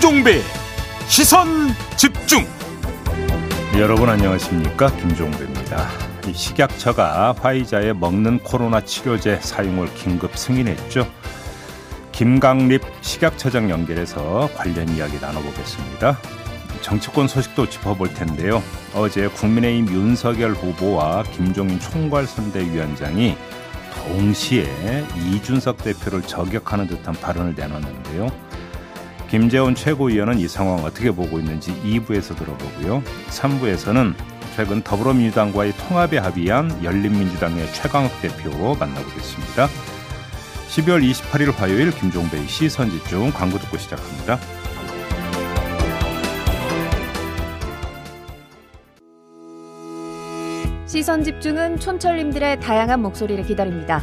김종배 시선 집중 여러분 안녕하십니까 김종배입니다. 이 식약처가 화이자의 먹는 코로나 치료제 사용을 긴급 승인했죠. 김강립 식약처장 연결해서 관련 이야기 나눠보겠습니다. 정치권 소식도 짚어볼 텐데요. 어제 국민의힘 윤석열 후보와 김종인 총괄선대위원장이 동시에 이준석 대표를 저격하는 듯한 발언을 내놨는데요. 김재원 최고위원은 이 상황 어떻게 보고 있는지 2부에서 들어보고요. 3부에서는 최근 더불어민주당과의 통합에 합의한 열린민주당의 최강욱 대표 만나보겠습니다. 12월 28일 화요일 김종배의 시선집중 광고 듣고 시작합니다. 시선 집중은 촌철님들의 다양한 목소리를 기다립니다.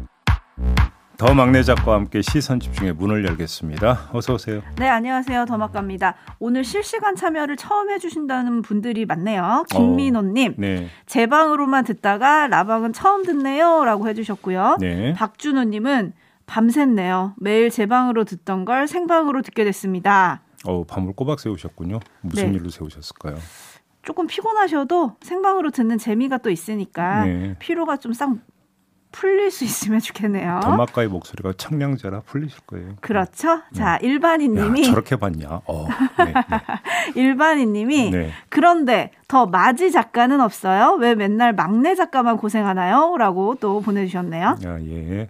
더 막내 작가와 함께 시선 집중의 문을 열겠습니다. 어서 오세요. 네, 안녕하세요. 더막갑니다. 오늘 실시간 참여를 처음 해주신다는 분들이 많네요. 김민호님, 어, 네. 제 방으로만 듣다가 라방은 처음 듣네요라고 해주셨고요. 네. 박준호님은 밤샜네요. 매일 제 방으로 듣던 걸 생방으로 듣게 됐습니다. 어, 밤을 꼬박 세우셨군요. 무슨 네. 일로 세우셨을까요? 조금 피곤하셔도 생방으로 듣는 재미가 또 있으니까 네. 피로가 좀 싹 풀릴 수 있으면 좋겠네요. 더마카의 목소리가 청량제라 풀리실 거예요. 그렇죠. 자, 야, 일반인님이 저렇게 봤냐? 어, 네, 일반인님이 네. 네. 그런데 더 마지 작가는 없어요? 왜 맨날 막내 작가만 고생하나요? 라고 또 보내주셨네요. 야, 예.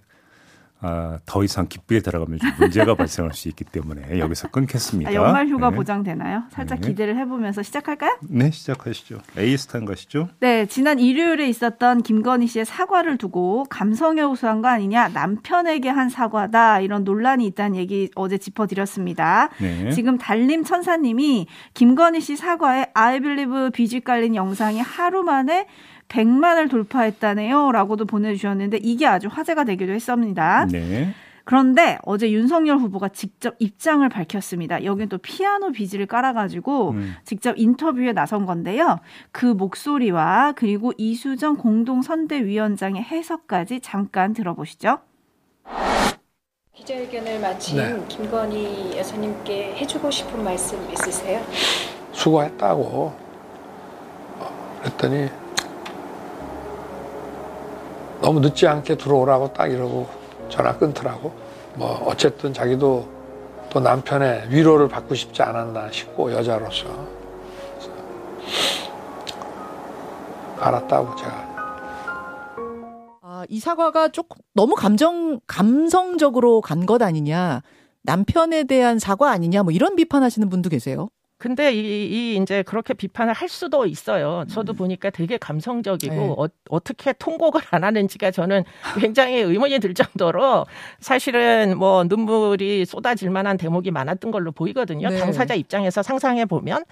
아, 더 이상 깊게 들어가면 좀 문제가 발생할 수 있기 때문에 여기서 끊겠습니다. 아, 연말 휴가 네. 보장되나요? 살짝 네. 기대를 해보면서 시작할까요? 네, 시작하시죠. 에이스탄 가시죠. 네, 지난 일요일에 있었던 김건희 씨의 사과를 두고 감성에 호소한 거 아니냐, 남편에게 한 사과다, 이런 논란이 있다는 얘기 어제 짚어드렸습니다. 네. 지금 달림 천사님이 김건희 씨 사과에 I believe 비집 깔린 영상이 하루 만에 100만을 돌파했다네요. 라고도 보내주셨는데 이게 아주 화제가 되기도 했습니다. 네. 그런데 어제 윤석열 후보가 직접 입장을 밝혔습니다. 여긴 또 피아노 비지를 깔아가지고 음. 직접 인터뷰에 나선 건데요. 그 목소리와 그리고 이수정 공동선대위원장의 해석까지 잠깐 들어보시죠. 기자회견을 마친 네. 김건희 여사님께 해주고 싶은 말씀 있으세요? 수고했다고 어, 그랬더니 너무 늦지 않게 들어오라고 딱 이러고 전화 끊더라고 뭐 어쨌든 자기도 또 남편의 위로를 받고 싶지 않았나 싶고 여자로서 알았다고 제가 아, 이 사과가 조금 너무 감정 감성적으로 간 것 아니냐. 남편에 대한 사과 아니냐. 뭐 이런 비판하시는 분도 계세요. 근데 이, 이 이제 그렇게 비판을 할 수도 있어요. 저도 보니까 되게 감성적이고 네. 어, 어떻게 통곡을 안 하는지가 저는 굉장히 의문이 들 정도로 사실은 뭐 눈물이 쏟아질 만한 대목이 많았던 걸로 보이거든요. 네. 당사자 입장에서 상상해 보면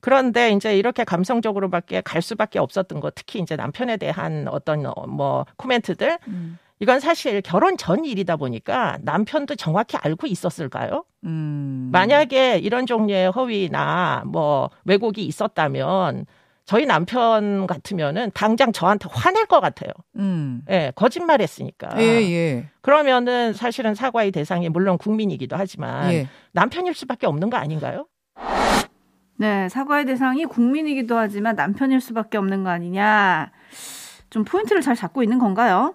그런데 이제 이렇게 감성적으로밖에 갈 수밖에 없었던 거 특히 이제 남편에 대한 어떤 어, 뭐 코멘트들 이건 사실 결혼 전 일이다 보니까 남편도 정확히 알고 있었을까요? 음. 만약에 이런 종류의 허위나 뭐 왜곡이 있었다면 저희 남편 같으면은 당장 저한테 화낼 것 같아요. 음. 예, 거짓말 했으니까. 예, 예. 그러면은 사실은 사과의 대상이 물론 국민이기도 하지만 예. 남편일 수밖에 없는 거 아닌가요? 네, 사과의 대상이 국민이기도 하지만 남편일 수밖에 없는 거 아니냐. 좀 포인트를 잘 잡고 있는 건가요?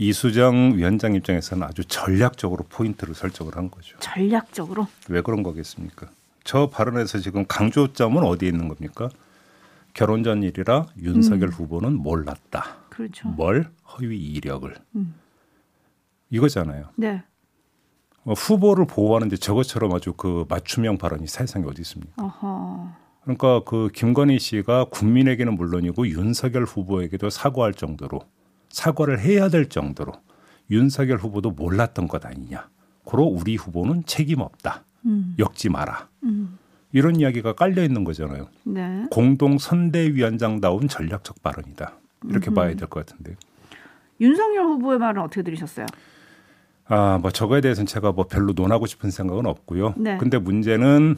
이수정 위원장 입장에서는 아주 전략적으로 포인트를 설정을 한 거죠. 전략적으로. 왜 그런 거겠습니까? 저 발언에서 지금 강조점은 어디에 있는 겁니까? 결혼 전 일이라 윤석열 후보는 몰랐다. 그렇죠. 뭘 허위 이력을 음. 이거잖아요. 네. 어, 후보를 보호하는데 저것처럼 아주 그 맞춤형 발언이 세상에 어디 있습니까? 어허. 그러니까 그 김건희 씨가 국민에게는 물론이고 윤석열 후보에게도 사과할 정도로 사과를 해야 될 정도로 윤석열 후보도 몰랐던 것 아니냐. 고로 우리 후보는 책임 없다. 음. 엮지 마라. 음. 이런 이야기가 깔려 있는 거잖아요. 네. 공동 선대위원장다운 전략적 발언이다. 이렇게 봐야 될 것 같은데요. 윤석열 후보의 말은 어떻게 들으셨어요? 아, 뭐 저거에 대해서는 제가 뭐 별로 논하고 싶은 생각은 없고요. 네. 근데 문제는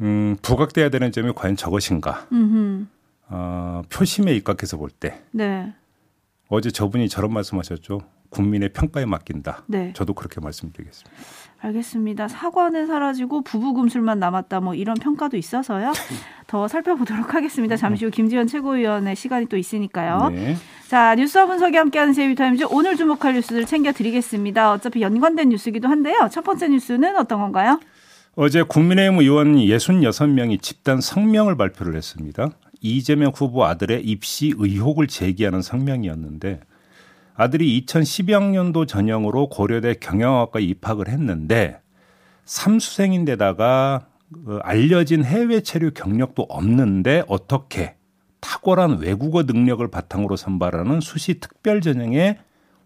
음, 부각돼야 되는 점이 과연 저것인가? 음흠. 어, 표심에 입각해서 볼 때 네. 어제 저분이 저런 말씀하셨죠. 국민의 평가에 맡긴다. 네. 저도 그렇게 말씀드리겠습니다. 알겠습니다. 사과는 사라지고 부부 금술만 남았다. 뭐 이런 평가도 있어서요. 더 살펴보도록 하겠습니다. 잠시 후 김지현 최고위원의 시간이 또 있으니까요. 네. 자, 뉴스와 분석이 함께하는 제이비타임즈 오늘 주목할 뉴스들 챙겨드리겠습니다. 어차피 연관된 뉴스이기도 한데요. 첫 번째 뉴스는 어떤 건가요? 어제 국민의힘 의원 66명이 집단 성명을 발표를 했습니다. 이재명 후보 아들의 입시 의혹을 제기하는 성명이었는데 아들이 2012학년도 전형으로 고려대 경영학과에 입학을 했는데 삼수생인데다가 그 알려진 해외 체류 경력도 없는데 어떻게 탁월한 외국어 능력을 바탕으로 선발하는 수시 특별 전형에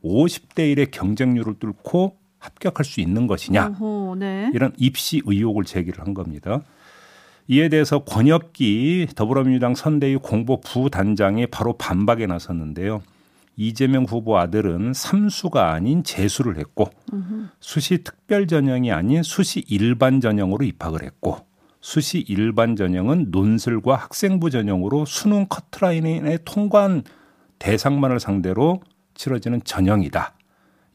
50대 1의 경쟁률을 뚫고 합격할 수 있는 것이냐 오호, 네. 이런 입시 의혹을 제기를 한 겁니다. 이에 대해서 권혁기 더불어민주당 선대위 공보 부단장이 바로 반박에 나섰는데요. 이재명 후보 아들은 삼수가 아닌 재수를 했고 수시 특별 전형이 아닌 수시 일반 전형으로 입학을 했고 수시 일반 전형은 논술과 학생부 전형으로 수능 커트라인에 통과한 대상만을 상대로 치러지는 전형이다.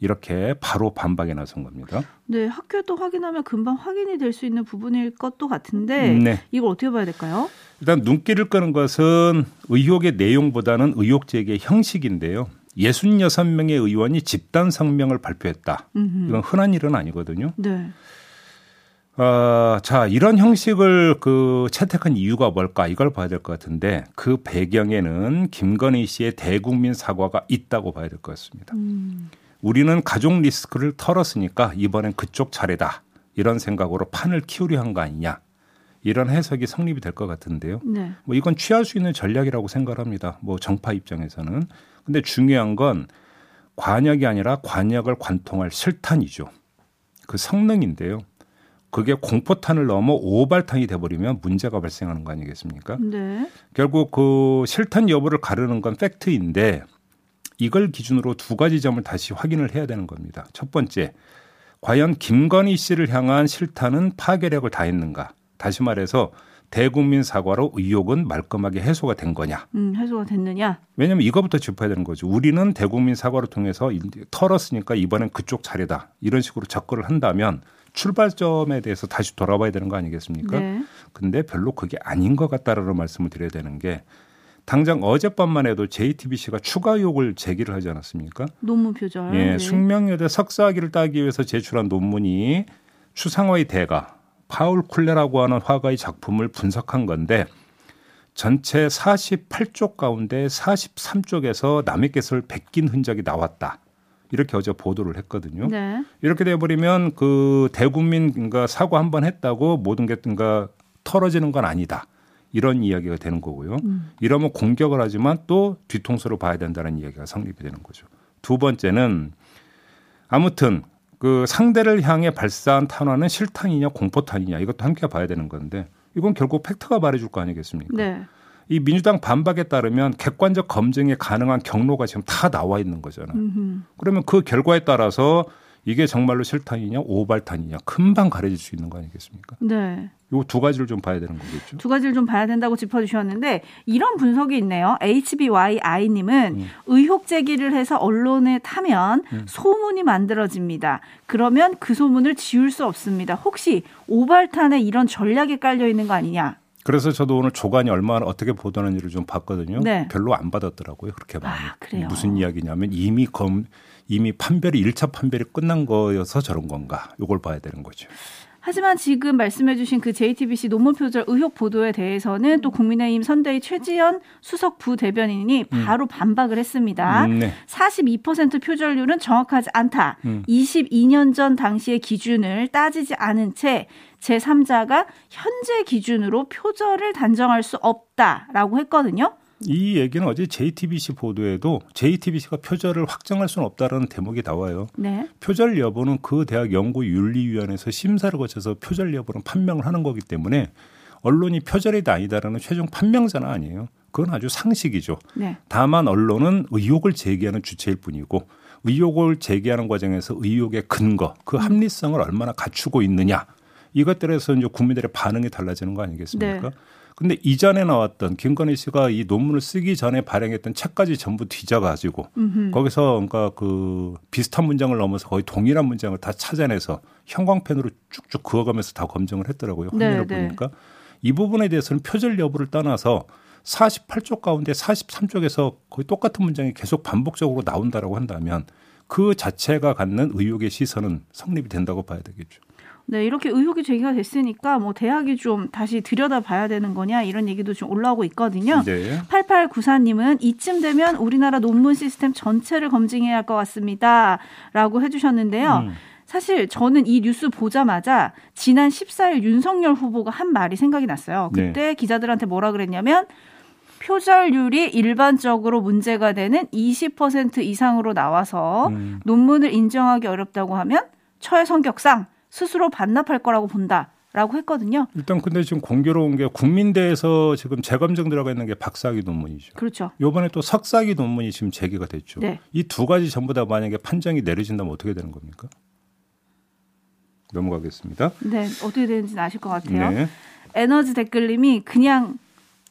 이렇게 바로 반박에 나선 겁니다. 네, 학교도 확인하면 금방 확인이 될 수 있는 부분일 것도 같은데 네. 이걸 어떻게 봐야 될까요? 일단 눈길을 끄는 것은 의혹의 내용보다는 의혹 제기의 형식인데요. 66명의 의원이 집단 성명을 발표했다. 음흠. 이건 흔한 일은 아니거든요. 네. 어, 자, 이런 형식을 그 채택한 이유가 뭘까? 이걸 봐야 될 것 같은데 그 배경에는 김건희 씨의 대국민 사과가 있다고 봐야 될 것 같습니다. 음. 우리는 가족 리스크를 털었으니까 이번엔 그쪽 차례다. 이런 생각으로 판을 키우려 한 거 아니냐. 이런 해석이 성립이 될 것 같은데요. 네. 뭐 이건 취할 수 있는 전략이라고 생각합니다. 뭐 정파 입장에서는. 근데 중요한 건 관역이 아니라 관역을 관통할 실탄이죠. 그 성능인데요. 그게 공포탄을 넘어 오발탄이 돼버리면 문제가 발생하는 거 아니겠습니까? 네. 결국 그 실탄 여부를 가르는 건 팩트인데 이걸 기준으로 두 가지 점을 다시 확인을 해야 되는 겁니다. 첫 번째, 과연 김건희 씨를 향한 실탄은 파괴력을 다했는가? 다시 말해서 대국민 사과로 의혹은 말끔하게 해소가 된 거냐? 음, 해소가 됐느냐? 왜냐하면 이거부터 짚어야 되는 거죠. 우리는 대국민 사과를 통해서 털었으니까 이번엔 그쪽 차례다. 이런 식으로 접근을 한다면 출발점에 대해서 다시 돌아봐야 되는 거 아니겠습니까? 네. 근데 별로 그게 아닌 것 같다라는 말씀을 드려야 되는 게 당장 어젯밤만 해도 JTBC가 추가 의혹을 제기를 하지 않았습니까? 논문 표절. 예, 네. 숙명여대 석사학위를 따기 위해서 제출한 논문이 추상화의 대가 파울 쿨레라고 하는 화가의 작품을 분석한 건데 전체 48쪽 가운데 43쪽에서 남의 것을 베낀 흔적이 나왔다. 이렇게 어제 보도를 했거든요. 네. 이렇게 돼버리면 그 대국민과 사과 한 번 했다고 모든 게 뭔가 털어지는 건 아니다. 이런 이야기가 되는 거고요. 음. 이러면 공격을 하지만 또 뒤통수로 봐야 된다는 이야기가 성립이 되는 거죠. 두 번째는 아무튼 그 상대를 향해 발사한 탄화는 실탄이냐 공포탄이냐 이것도 함께 봐야 되는 건데 이건 결국 팩트가 말해줄 거 아니겠습니까? 네. 이 민주당 반박에 따르면 객관적 검증이 가능한 경로가 지금 다 나와 있는 거잖아요. 음흠. 그러면 그 결과에 따라서 이게 정말로 실탄이냐 오발탄이냐 금방 가려질 수 있는 거 아니겠습니까? 네. 요두 가지를 좀 봐야 되는 거겠죠. 두 가지를 좀 봐야 된다고 짚어주셨는데 이런 분석이 있네요. HBYI님은 음. 의혹 제기를 해서 언론에 타면 소문이 만들어집니다. 그러면 그 소문을 지울 수 없습니다. 혹시 오발탄에 이런 전략이 깔려 있는 거 아니냐? 그래서 저도 오늘 조간이 얼마나 어떻게 보도하는지를 좀 봤거든요. 네. 별로 안 받았더라고요. 그렇게 많이. 아, 그래요? 무슨 이야기냐면 이미 검 이미 판별이 1차 판별이 끝난 거여서 저런 건가? 요걸 봐야 되는 거죠. 하지만 지금 말씀해주신 그 JTBC 논문 표절 의혹 보도에 대해서는 또 국민의힘 선대위 최지연 수석 부대변인이 바로 반박을 했습니다. 음, 네. 42% 표절률은 정확하지 않다. 음. 22년 전 당시의 기준을 따지지 않은 채 제3자가 현재 기준으로 표절을 단정할 수 없다라고 했거든요. 이 얘기는 어제 JTBC 보도에도 JTBC가 표절을 확정할 수는 없다라는 대목이 나와요. 네. 표절 여부는 그 대학 연구윤리위원회에서 심사를 거쳐서 표절 여부는 판명을 하는 거기 때문에 언론이 표절이다 아니다라는 최종 판명자는 아니에요. 그건 아주 상식이죠. 네. 다만 언론은 의혹을 제기하는 주체일 뿐이고 의혹을 제기하는 과정에서 의혹의 근거, 그 합리성을 얼마나 갖추고 있느냐 이것들에서 이제 국민들의 반응이 달라지는 거 아니겠습니까? 네. 근데 이전에 나왔던 김건희 씨가 이 논문을 쓰기 전에 발행했던 책까지 전부 뒤져가지고 음흠. 거기서 그러니까 그 비슷한 문장을 넘어서 거의 동일한 문장을 다 찾아내서 형광펜으로 쭉쭉 그어가면서 다 검증을 했더라고요. 네, 확인을 네. 보니까 이 부분에 대해서는 표절 여부를 떠나서 48쪽 가운데 43쪽에서 거의 똑같은 문장이 계속 반복적으로 나온다라고 한다면 그 자체가 갖는 의혹의 시선은 성립이 된다고 봐야 되겠죠. 네, 이렇게 의혹이 제기가 됐으니까 뭐 대학이 좀 다시 들여다 봐야 되는 거냐 이런 얘기도 좀 올라오고 있거든요. 네. 8894님은 이쯤 되면 우리나라 논문 시스템 전체를 검증해야 할 것 같습니다. 라고 해주셨는데요. 음. 사실 저는 이 뉴스 보자마자 지난 14일 윤석열 후보가 한 말이 생각이 났어요. 네. 그때 기자들한테 뭐라 그랬냐면 표절률이 일반적으로 문제가 되는 20% 이상으로 나와서 음. 논문을 인정하기 어렵다고 하면 처의 성격상 스스로 반납할 거라고 본다 라고 했거든요. 일단 근데 지금 공교로운 게 국민대에서 지금 재검증 들어가 있는 게 박사학위 논문이죠. 그렇죠. 요번에 또 석사학위 논문이 지금 제기가 됐죠. 네. 이두 가지 전부 다 만약에 판정이 내려진다면 어떻게 되는 겁니까? 넘어가겠습니다. 네, 어떻게 되는지는 아실 것 같아요. 네. 에너지 댓글님이 그냥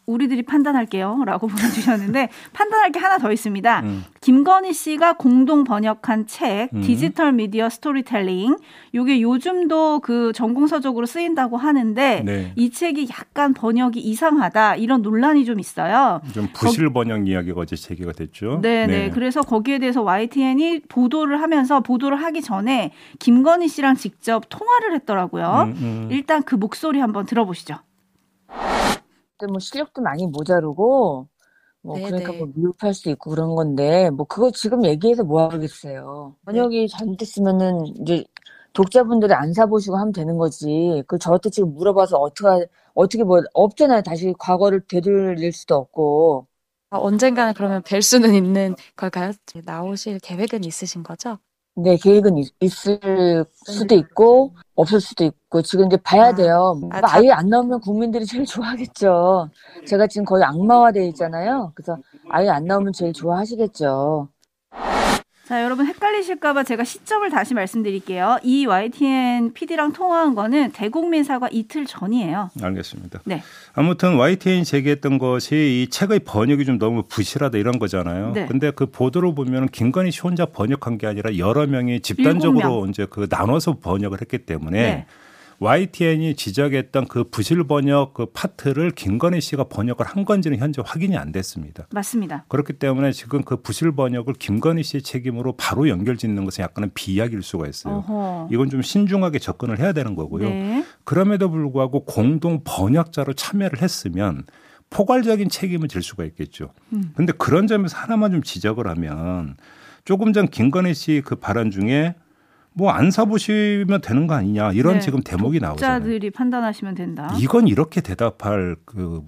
우리들이 판단할게요 라고 보내주셨는데 판단할 게 하나 더 있습니다. 음. 김건희 씨가 공동 번역한 책 음. 디지털 미디어 스토리텔링 요게 요즘도 그 전공서적으로 쓰인다고 하는데 네. 이 책이 약간 번역이 이상하다 이런 논란이 좀 있어요. 좀 부실 번역 이야기가 어제 제기가 됐죠. 네, 네. 그래서 거기에 대해서 YTN이 보도를 하면서 보도를 하기 전에 김건희 씨랑 직접 통화를 했더라고요. 음, 음. 일단 그 목소리 한번 들어보시죠. 근데 뭐 실력도 많이 모자르고 뭐 네, 그러니까 네. 뭐 미흡할 수도 있고 그런 건데 뭐 그거 지금 얘기해서 뭐 하겠어요. 번역이 잘못됐으면은 이제 독자분들이 안 사보시고 하면 되는 거지. 그 저한테 지금 물어봐서 어떻게 하- 어떻게 뭐 없잖아요. 다시 과거를 되돌릴 수도 없고. 아, 언젠가는 그러면 뵐 수는 있는 걸까요? 나오실 계획은 있으신 거죠? 네, 계획은 있, 있을 수도 있고 없을 수도 있고 지금 이제 봐야 아, 돼요. 아, 아, 다- 아예 안 나오면 국민들이 제일 좋아하겠죠. 제가 지금 거의 악마화 돼 있잖아요. 그래서 아예 안 나오면 제일 좋아하시겠죠. 자, 여러분 헷갈리실까봐 제가 시점을 다시 말씀드릴게요. 이 YTN PD랑 통화한 거는 대국민 사과 이틀 전이에요. 알겠습니다. 네. 아무튼 YTN이 제기했던 것이 이 책의 번역이 좀 너무 부실하다 이런 거잖아요. 네. 근데 그 보도로 보면 김건희 씨 혼자 번역한 게 아니라 여러 명이 집단적으로 일곱 이제 그 나눠서 번역을 했기 때문에 네. YTN이 지적했던 그 부실 번역 그 파트를 김건희 씨가 번역을 한 건지는 현재 확인이 안 됐습니다. 맞습니다. 그렇기 때문에 지금 그 부실 번역을 김건희 씨의 책임으로 바로 연결짓는 것은 약간은 비약일 수가 있어요. 어허. 이건 좀 신중하게 접근을 해야 되는 거고요. 네. 그럼에도 불구하고 공동 번역자로 참여를 했으면 포괄적인 책임을 질 수가 있겠죠. 음. 근데 그런 점에서 하나만 좀 지적을 하면 조금 전 김건희 씨 그 발언 중에 뭐 안 사보시면 되는 거 아니냐 이런 네. 지금 대목이 나오잖아요. 독자들이 판단하시면 된다. 이건 이렇게 대답할 그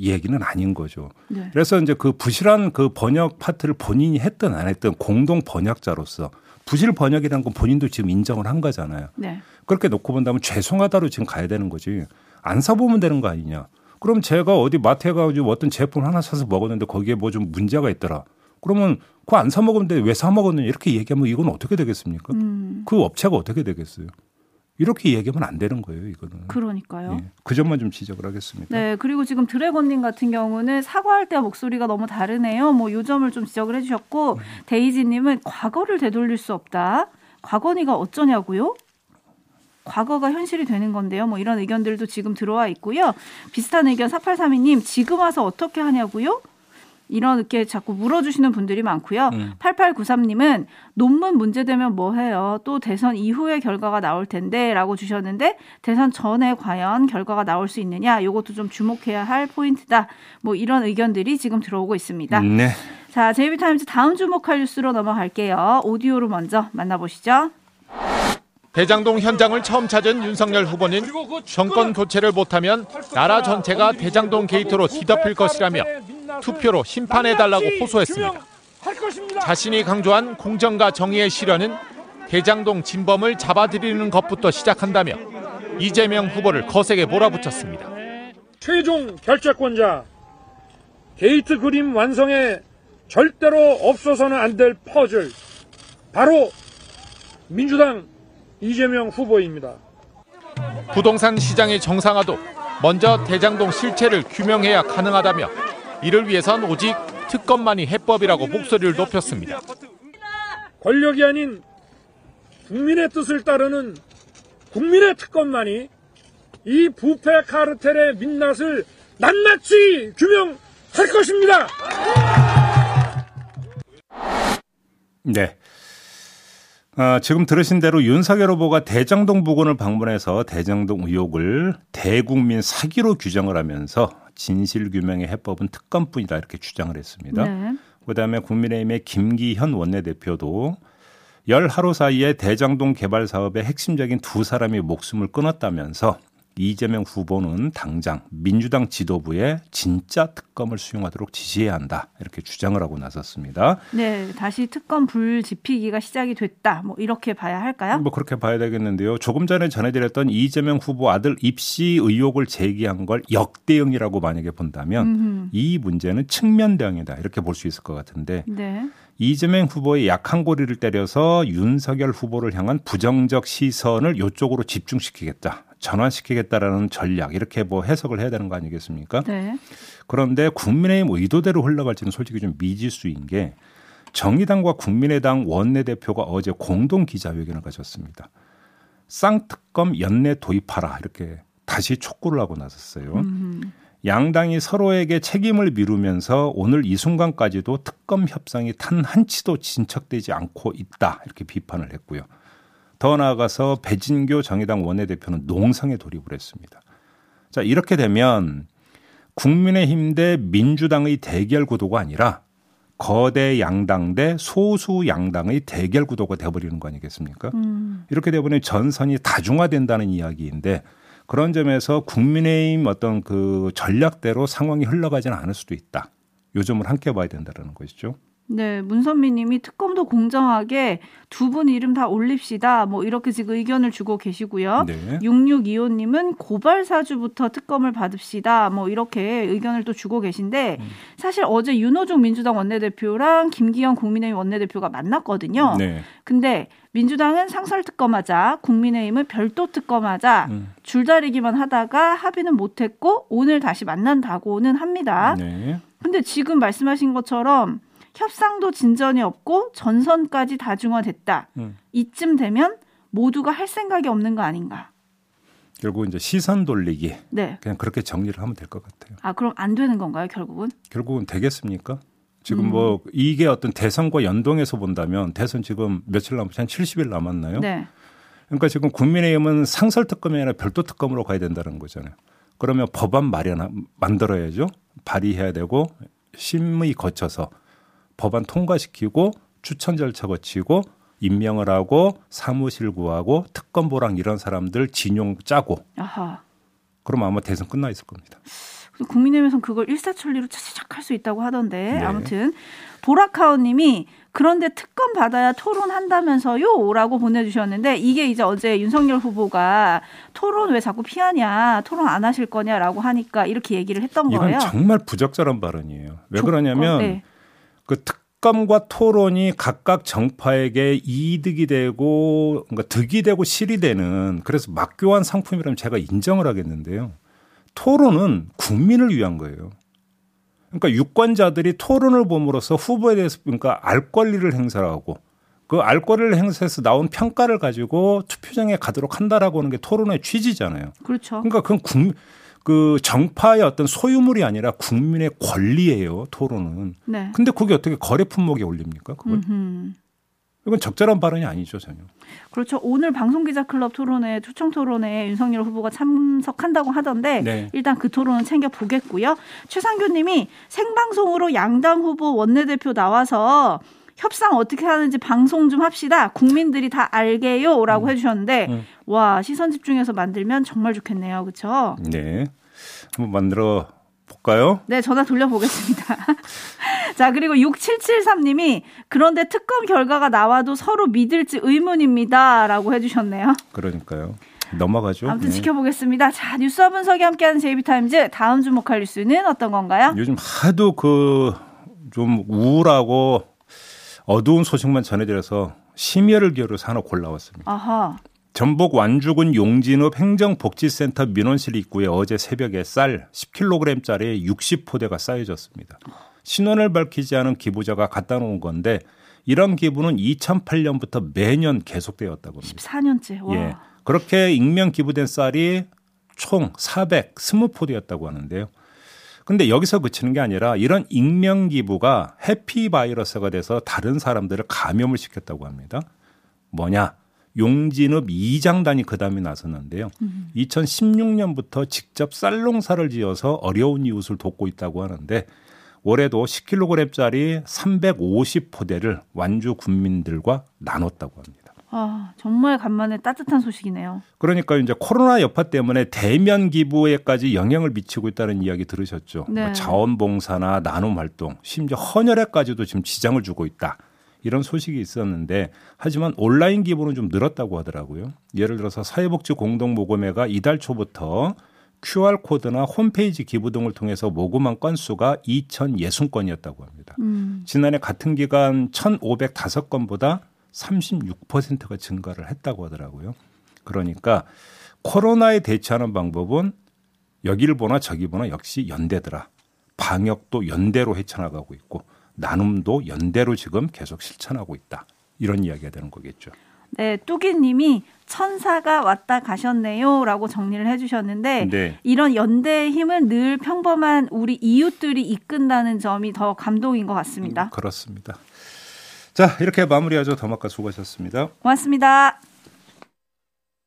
얘기는 아닌 거죠. 네. 그래서 이제 그 부실한 그 번역 파트를 본인이 했든 안 했든 공동 번역자로서 부실 번역이라는 건 본인도 지금 인정을 한 거잖아요. 네. 그렇게 놓고 본다면 죄송하다로 지금 가야 되는 거지. 안 사보면 되는 거 아니냐. 그럼 제가 어디 마트에 가가지고 어떤 제품 하나 사서 먹었는데 거기에 뭐 좀 문제가 있더라. 그러면 그거 안 사 먹었는데 왜 사 먹었느냐 이렇게 얘기하면 이건 어떻게 되겠습니까? 음, 그 업체가 어떻게 되겠어요? 이렇게 얘기하면 안 되는 거예요, 이거는. 그러니까요. 예, 그 점만 좀 지적을 하겠습니다. 네, 그리고 지금 드래곤님 같은 경우는 사과할 때와 목소리가 너무 다르네요. 뭐 요 점을 좀 지적을 해주셨고 데이지님은 과거를 되돌릴 수 없다. 과거니가 어쩌냐고요? 과거가 현실이 되는 건데요. 뭐 이런 의견들도 지금 들어와 있고요. 비슷한 의견 4832님 지금 와서 어떻게 하냐고요? 이렇게 자꾸 물어주시는 분들이 많고요. 음. 8893님은 논문 문제되면 뭐 해요? 또 대선 이후에 결과가 나올 텐데 라고 주셨는데 대선 전에 과연 결과가 나올 수 있느냐? 이것도 좀 주목해야 할 포인트다. 뭐 이런 의견들이 지금 들어오고 있습니다. 네. 자, 제이비타임즈 다음 주목할 뉴스로 넘어갈게요. 오디오로 먼저 만나보시죠. 대장동 현장을 처음 찾은 윤석열 후보는 정권 교체를 못하면 나라 전체가 대장동 게이트로 뒤덮일 것이라며 투표로 심판해달라고 호소했습니다. 자신이 강조한 공정과 정의의 실현은 대장동 진범을 잡아들이는 것부터 시작한다며 이재명 후보를 거세게 몰아붙였습니다. 최종 결재권자 게이트 그림 완성에 절대로 없어서는 안 될 퍼즐 바로 민주당 이재명 후보입니다. 부동산 시장의 정상화도 먼저 대장동 실체를 규명해야 가능하다며 이를 위해선 오직 특검만이 해법이라고 목소리를 높였습니다. 권력이 아닌 국민의 뜻을 따르는 국민의 특검만이 이 부패 카르텔의 민낯을 낱낱이 규명할 것입니다. 네. 아, 지금 들으신 대로 윤석열 후보가 대장동 부근을 방문해서 대장동 의혹을 대국민 사기로 규정을 하면서 진실 규명의 해법은 특검뿐이다 이렇게 주장을 했습니다. 네. 그다음에 국민의힘의 김기현 원내대표도 열 하루 사이에 대장동 개발 사업의 핵심적인 두 사람이 목숨을 끊었다면서 이재명 후보는 당장 민주당 지도부에 진짜 특검을 수용하도록 지시해야 한다 이렇게 주장을 하고 나섰습니다. 네, 다시 특검 불 지피기가 시작이 됐다. 뭐 이렇게 봐야 할까요? 뭐 그렇게 봐야 되겠는데요. 조금 전에 전해드렸던 이재명 후보 아들 입시 의혹을 제기한 걸 역대응이라고 만약에 본다면 음흠. 이 문제는 측면 대응이다 이렇게 볼 수 있을 것 같은데. 네. 이재명 후보의 약한 고리를 때려서 윤석열 후보를 향한 부정적 시선을 이쪽으로 집중시키겠다. 전환시키겠다라는 전략 이렇게 뭐 해석을 해야 되는 거 아니겠습니까? 네. 그런데 국민의힘 의도대로 흘러갈지는 솔직히 좀 미지수인 게 정의당과 국민의당 원내대표가 어제 공동 기자회견을 가졌습니다. 쌍특검 연내 도입하라 이렇게 다시 촉구를 하고 나섰어요. 음. 양당이 서로에게 책임을 미루면서 오늘 이 순간까지도 특검 협상이 단 한치도 진척되지 않고 있다 이렇게 비판을 했고요. 더 나아가서 배진교 정의당 원내대표는 농성에 돌입을 했습니다. 자, 이렇게 되면 국민의힘 대 민주당의 대결 구도가 아니라 거대 양당 대 소수 양당의 대결 구도가 돼버리는 거 아니겠습니까? 음. 이렇게 되면 전선이 다중화된다는 이야기인데 그런 점에서 국민의힘 어떤 그 전략대로 상황이 흘러가지는 않을 수도 있다. 요점을 함께 봐야 된다는 것이죠. 네, 문선미 님이 특검도 공정하게 두 분 이름 다 올립시다. 뭐 이렇게 지금 의견을 주고 계시고요. 네. 6625 님은 고발 사주부터 특검을 받읍시다. 뭐 이렇게 의견을 또 주고 계신데 음. 사실 어제 윤호중 민주당 원내대표랑 김기현 국민의힘 원내대표가 만났거든요. 네. 근데 민주당은 상설 특검하자, 국민의힘은 별도 특검하자 음. 줄다리기만 하다가 합의는 못했고 오늘 다시 만난다고는 합니다. 네. 근데 지금 말씀하신 것처럼 협상도 진전이 없고 전선까지 다중화됐다. 음. 이쯤 되면 모두가 할 생각이 없는 거 아닌가? 결국 이제 시선 돌리기. 네. 그냥 그렇게 정리를 하면 될 것 같아요. 아 그럼 안 되는 건가요, 결국은? 결국은 되겠습니까? 지금 음. 뭐 이게 어떤 대선과 연동해서 본다면 대선 지금 며칠 남았 한 70일 남았나요? 네. 그러니까 지금 국민의힘은 상설 특검이 아니라 별도 특검으로 가야 된다는 거잖아요. 그러면 법안 마련 만들어야죠. 발의해야 되고 심의 거쳐서 법안 통과시키고 추천 절차 거치고 임명을 하고 사무실 구하고 특검 보랑 이런 사람들 진용 짜고 아하. 그럼 아마 대선 끝나 있을 겁니다. 국민의힘에서는 그걸 일사천리로 시작할 수 있다고 하던데 네. 아무튼 보라카오님이 그런데 특검 받아야 토론한다면서요라고 보내주셨는데 이게 이제 어제 윤석열 후보가 토론 왜 자꾸 피하냐 토론 안 하실 거냐라고 하니까 이렇게 얘기를 했던 이건 거예요. 정말 부적절한 발언이에요. 왜 그러냐면 네. 그 특검과 토론이 각각 정파에게 이득이 되고 그러니까 득이 되고 실이 되는 그래서 막교환 상품이라면 제가 인정을 하겠는데요. 토론은 국민을 위한 거예요. 그러니까 유권자들이 토론을 봄으로써 후보에 대해서 그러니까 알 권리를 행사하고 그 알 권리를 행사해서 나온 평가를 가지고 투표장에 가도록 한다라고 하는 게 토론의 취지잖아요. 그렇죠. 그러니까 그건 국, 그 정파의 어떤 소유물이 아니라 국민의 권리예요. 토론은. 네. 근데 그게 어떻게 거래 품목에 올립니까? 그걸? 음흠. 이건 적절한 발언이 아니죠 전혀. 그렇죠. 오늘 방송기자클럽 토론회 초청 토론회 윤석열 후보가 참석한다고 하던데 네. 일단 그 토론은 챙겨 보겠고요. 최상규님이 생방송으로 양당 후보 원내대표 나와서 협상 어떻게 하는지 방송 좀 합시다. 국민들이 다 알게요라고 음. 해주셨는데 음. 와 시선 집중해서 만들면 정말 좋겠네요, 그렇죠? 네, 한번 만들어 볼까요? 네, 전화 돌려보겠습니다. 자, 그리고 6773님이 그런데 특검 결과가 나와도 서로 믿을지 의문입니다. 라고 해주셨네요. 그러니까요. 넘어가죠. 아무튼 네. 지켜보겠습니다. 자, 뉴스와 분석이 함께하는 JB타임즈 다음 주목할 뉴스는 어떤 건가요? 요즘 하도 그 좀 우울하고 어두운 소식만 전해드려서 심혈을 기울여서 하나 골라왔습니다. 아하. 전북 완주군 용진읍 행정복지센터 민원실 입구에 어제 새벽에 쌀 10kg짜리 60포대가 쌓여졌습니다. 신원을 밝히지 않은 기부자가 갖다 놓은 건데 이런 기부는 2008년부터 매년 계속되었다고 합니다. 14년째. 와. 예. 그렇게 익명 기부된 쌀이 총 420포대였다고 하는데요. 근데 여기서 그치는 게 아니라 이런 익명 기부가 해피 바이러스가 돼서 다른 사람들을 감염을 시켰다고 합니다. 뭐냐? 용진읍 이장단이 그 다음에 나섰는데요. 2016년부터 직접 쌀농사를 지어서 어려운 이웃을 돕고 있다고 하는데 올해도 10kg짜리 350포대를 완주 군민들과 나눴다고 합니다. 아, 정말 간만에 따뜻한 소식이네요. 그러니까 이제 코로나 여파 때문에 대면 기부에까지 영향을 미치고 있다는 이야기 들으셨죠. 네. 뭐 자원봉사나 나눔 활동, 심지어 헌혈에까지도 지금 지장을 주고 있다. 이런 소식이 있었는데 하지만 온라인 기부는 좀 늘었다고 하더라고요. 예를 들어서 사회복지 공동 모금회가 이달 초부터 QR 코드나 홈페이지 기부 등을 통해서 모금한 건수가 2,060건이었다고 합니다. 음. 지난해 같은 기간 1,505건보다 36%가 증가를 했다고 하더라고요. 그러니까 코로나에 대처하는 방법은 여기를 보나 저기 보나 역시 연대더라. 방역도 연대로 헤쳐나가고 있고 나눔도 연대로 지금 계속 실천하고 있다. 이런 이야기가 되는 거겠죠. 네, 뚜기님이 천사가 왔다 가셨네요라고 정리를 해주셨는데 네. 이런 연대의 힘은 늘 평범한 우리 이웃들이 이끈다는 점이 더 감동인 것 같습니다. 그렇습니다. 자, 이렇게 마무리하죠. 더마카 수고하셨습니다. 고맙습니다.